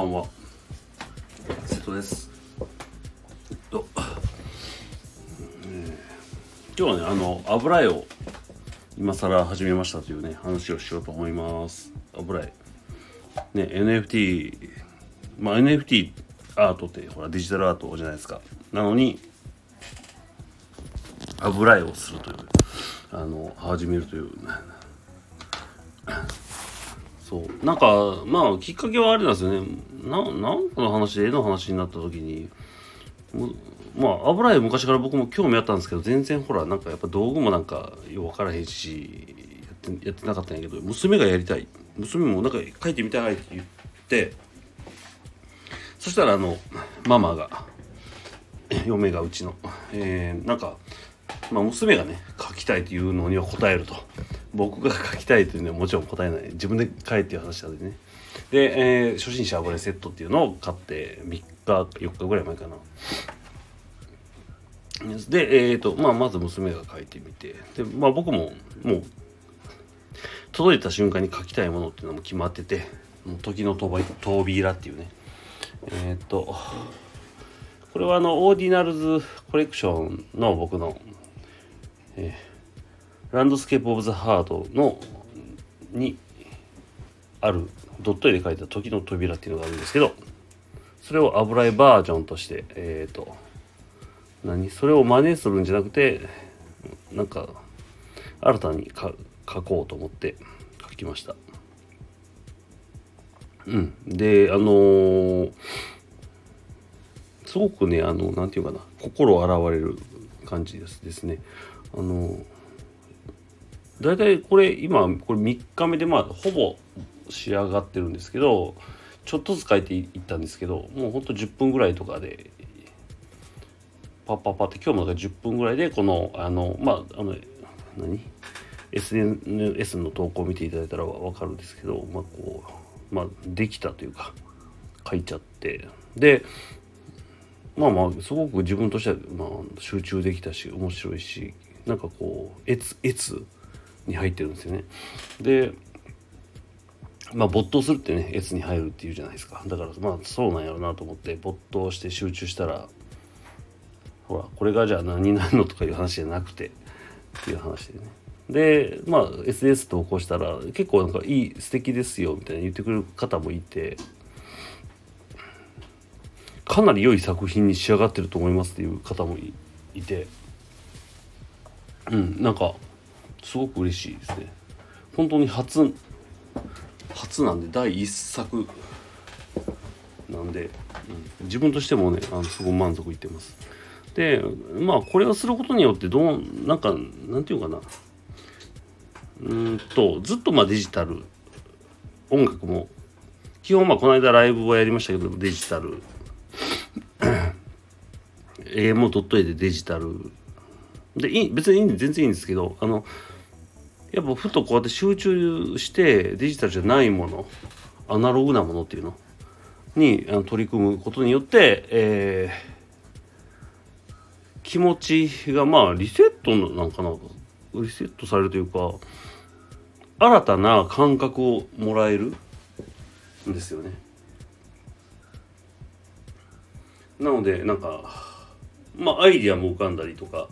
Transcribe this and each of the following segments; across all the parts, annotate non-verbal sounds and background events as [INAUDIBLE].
んは。瀬戸です。と、えー今日はね、あの、油絵を今更始めましたというね、話をしようと思います。油絵。ね、NFT、まあ NFT アートってほらデジタルアートじゃないですか。なのに、油絵をするという、あの、始めるという、そう。なんかまあきっかけはあれなんですよね。ななんかの話で絵の話になった時にまあ油絵昔から僕も興味あったんですけど全然ほらなんかやっぱ道具もなんかよく分からへんしやってやってなかったんやけど娘がやりたい。娘もなんか描いてみたいって言ってそしたらあのママが [LAUGHS] 嫁がうちの、えーなんか、まあ、娘がね描きたいというのには答えると。僕が描きたいというのはもちろん答えない。自分で描いていう話なんでね。で、えー初心者油絵セットっていうのを買って3日4日ぐらい前かな。で、えーとまあ、まず娘が描いてみて。で、まあ、僕ももう届いた瞬間に描きたいものっていうのも決まっててもう時の扉っていうね。えっ、とこれはあのオーディナルズコレクションの僕の、えー Landscape of the Heart のにあるドット絵で描いた時の扉っていうのがあるんですけどそれを油絵バージョンとしてえっ、と何？それを真似するんじゃなくてなんか新たにか描こうと思って描きました。うん。であのーすごくねあのなんていうかな心洗われる感じですですね。あの大体これ今これ3日目でまあほぼ仕上がってるんですけどちょっとずつ書いていったんですけどもうほんと10分ぐらいとかでパッパッパって今日もだから10分ぐらいでこのあのまああの何？SNS の投稿を見ていただいたらわかるんですけどまあこうまあできたというか書いちゃって。でまあまあすごく自分としては、まあ、集中できたし面白いしなんかこう越越に入ってるんですよね。でまあ没頭するってね越に入るっていうじゃないですかだからまあそうなんやろうなと思って没頭して集中したらほらこれがじゃあ何になるのとかいう話じゃなくてっていう話でね。でまあ SNS 投稿したら結構なんかいい素敵ですよみたいな言ってくれる方もいてかなり良い作品に仕上がってると思いますっていう方もいいてうんなんかすごく嬉しいですね。本当に初初なんで第一作なんで、うん、自分としてもねあのすごく満足いってます。でまあこれをすることによってどうなんかなんていうかな。うんとずっとまあデジタル音楽も基本まあこの間ライブをやりましたけどデジタル。[COUGHS] 絵もドット絵でデジタル。でいい別にいい全然いいんですけどあのやっぱふとこうやって集中してデジタルじゃないものアナログなものっていうの？にあの取り組むことによって、えー気持ちがまあリセットなんかな？リセットされるというか新たな感覚をもらえるんですよね。なのでなんかまあアイディアも浮かんだりとか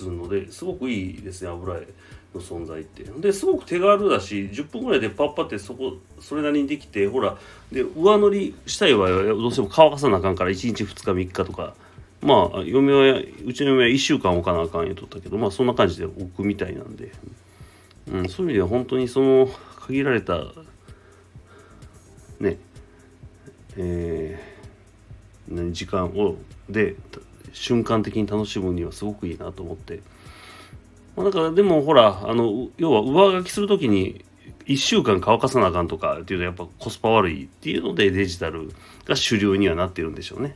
するのですごくいいですね油絵の存在って。ですごく手軽だし10分ぐらいでパッパってそこそれなりにできてほらで上塗りしたい場合はどうしても乾かさなあかんから1日2日3日とかまあ嫁はうちの嫁は1週間置かなあかん言うとったけどまあそんな感じで置くみたいなんで、うん、そういう意味では本当にその限られたねえー何時間をで瞬間的に楽しむにはすごくいいなと思って、まあ、だからでもほらあの要は上書きする時に1週間乾かさなあかんとかっていうのはやっぱコスパ悪いっていうのでデジタルが主流にはなってるんでしょうね。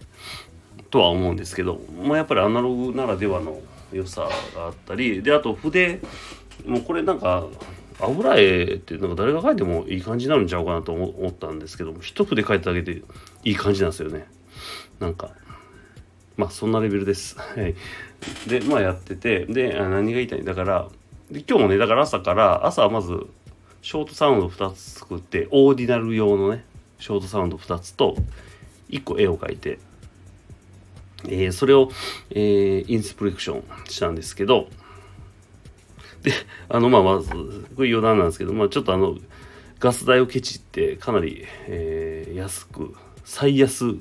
とは思うんですけど、まあ、やっぱりアナログならではの良さがあったりであと筆もうこれなんか油絵ってなんか誰が描いてもいい感じになるんちゃうかなと思ったんですけども一筆描いただけでいい感じなんですよね。なんか。まあそんなレベルです。[LAUGHS] はい。でまあやっててで何が言いたいだ？からで今日もねだから朝から朝はまずショートサウンド2つ作ってオーディナル用のねショートサウンド2つと1個絵を描いて、えー、それを、えー、インスプレクションしたんですけどであのまあまずこれ余談なんですけど、まあ、ちょっとあのガス代をケチってかなり、えー、安く最安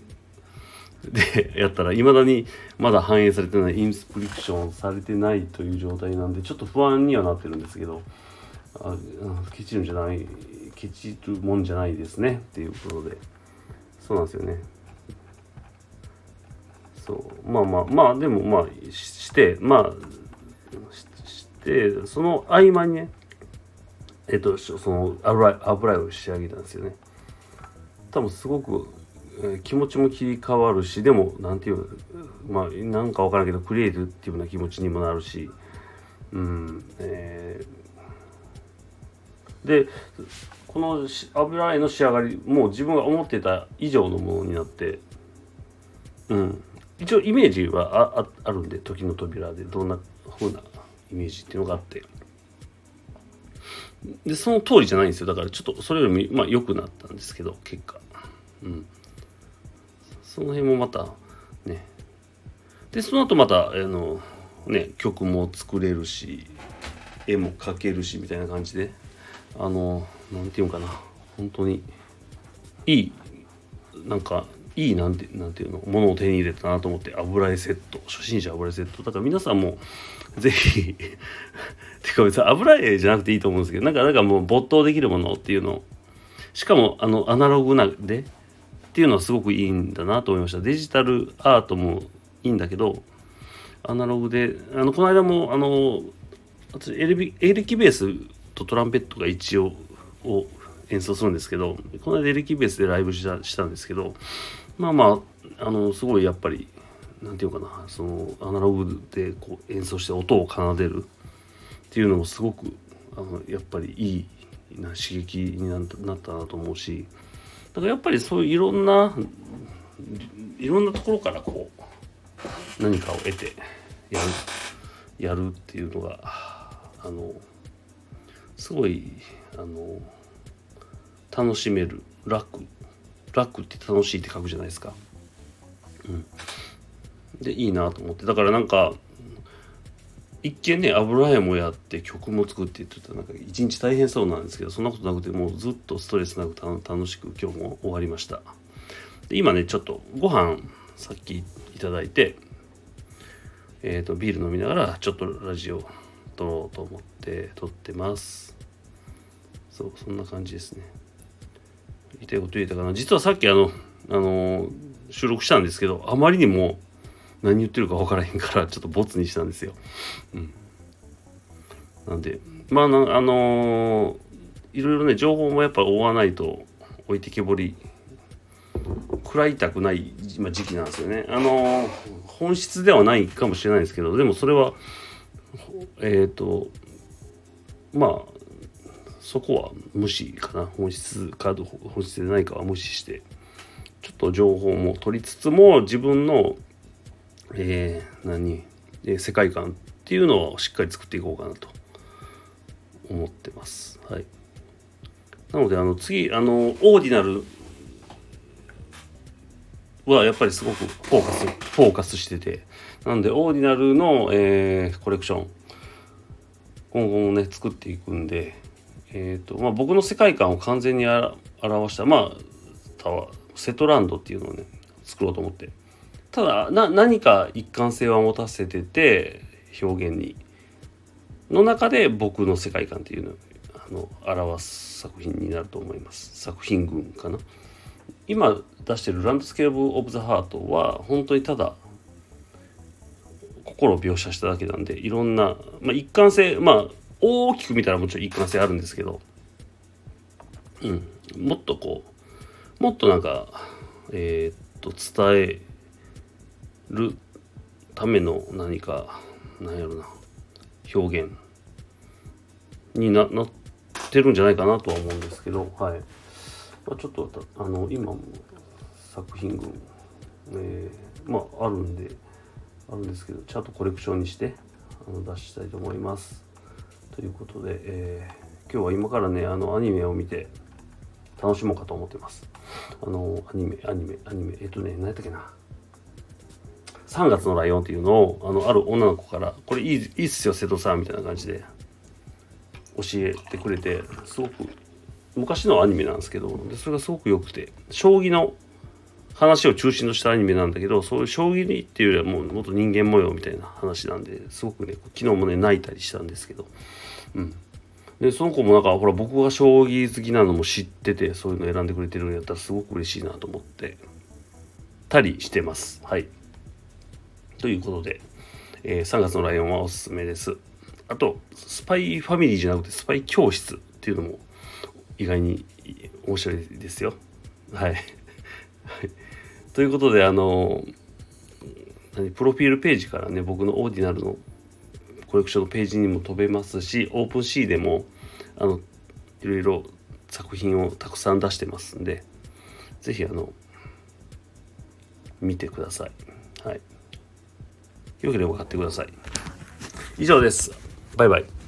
でやったらいまだにまだ反映されてないインスプリクションされてないという状態なんでちょっと不安にはなってるんですけどあケチるんじゃないケチるもんじゃないですねっていうことで。そうなんですよね。そう。まあまあまあでもまあしてまあしてその合間にねえっとその油油を仕上げたんですよね。多分すごくえ、気持ちも切り替わるしでも何ていうまあなんか分からんけどクリエイティブな気持ちにもなるしうんえー、でこの油絵の仕上がりもう自分が思ってた以上のものになってうん一応イメージはああるんで時の扉でどんな風なイメージっていうのがあって。でその通りじゃないんですよ。だからちょっとそれよりもまあ良くなったんですけど結果。うん。その辺もまたね。でその後またあのね曲も作れるし絵も描けるしみたいな感じであの何て言うかな。本当にいいなんかいいなんてなんていうのものを手に入れたなと思って油絵セット初心者油絵セット。だから皆さんもぜひ [LAUGHS] てか別に油絵じゃなくていいと思うんですけどなんかなんかもう没頭できるものっていうの。しかもあのアナログなでっていうのはすごくいいんだなと思いました。デジタルアートもいいんだけどアナログであのこの間もあの私エレビエレキベースとトランペットが一応を演奏するんですけどこの間エレキベースでライブしたしたんですけどまあまああのすごいやっぱり何て言うかなそのアナログでこう演奏して音を奏でるっていうのもすごくあのやっぱりいいな刺激になったなと思うしだからやっぱりそういういろんないろんなところからこう何かを得てやるやるっていうのがあのすごいあの楽しめる楽楽って楽しいって書くじゃないですか。うん、でいいなと思ってだからなんか一見ね油絵もやって曲も作ってって言ったらなんか一日大変そうなんですけどそんなことなくてもうずっとストレスなく楽しく今日も終わりました。で今ねちょっとご飯さっきいただいてえっ、ー、とビール飲みながらちょっとラジオ撮ろうと思って撮ってます。そうそんな感じですね。言いたいこと言えたかな。実はさっきあのあの収録したんですけどあまりにも何言ってるか分からへんからちょっとボツにしたんですよ。うん、なんでまああのー、いろいろね情報もやっぱ追わないと置いてけぼり食らいたくない今時期なんですよね。あのー、本質ではないかもしれないですけどでもそれはえっ、ー、とまあそこは無視かな本質か本質でないかは無視してちょっと情報も取りつつも自分のえー、何、えー、世界観っていうのをしっかり作っていこうかなと思ってます。はい。なので、あの、次、あの、オーディナルはやっぱりすごくフォーカス、フォーカスしてて、なんで、オーディナルの、えー、コレクション、今後もね、作っていくんで、えっ、ー、と、まあ、僕の世界観を完全に表した、まあ、タワー、セトランドっていうのをね、作ろうと思ってただな何か一貫性は持たせてて表現に。の中で僕の世界観っていうのをあの表す作品になると思います。作品群かな。今出してる「Landscape of the Heart」は本当にただ心を描写しただけなんでいろんな、まあ、一貫性まあ大きく見たらもちろん一貫性あるんですけどうん。もっとこうもっとなんかえー、っと伝えるための何か何やろな表現にななってるんじゃないかなとは思うんですけど、はいまあ、ちょっとあの今も作品群、えー、まああるんであるんですけどちゃんとコレクションにしてあの出したいと思います。ということで、えー、今日は今からねあのアニメを見て楽しもうかと思ってます。あのアニメアニメアニメえっとね何やったっけな3月のライオンっていうのをあのある女の子から「これいいいいっすよ瀬戸さん」みたいな感じで教えてくれてすごく昔のアニメなんですけどでそれがすごく良くて将棋の話を中心としたアニメなんだけどそういう将棋っていうよりはもうもっと人間模様みたいな話なんですごくね昨日もね泣いたりしたんですけどうん。でその子もなんかほら僕が将棋好きなのも知っててそういうの選んでくれてるんやったらすごく嬉しいなと思ってたりしてます。はい。ということで、えー、3月のライオンはおすすめです。あとスパイファミリーじゃなくてスパイ教室っていうのも意外に面白いですよ。はい。ということであのプロフィールページからね僕のオーディナルのコレクションのページにも飛べますし OpenSea でもあのいろいろ作品をたくさん出してますんで是非あの見てください。はい。よければ買ってください。以上です。バイバイ。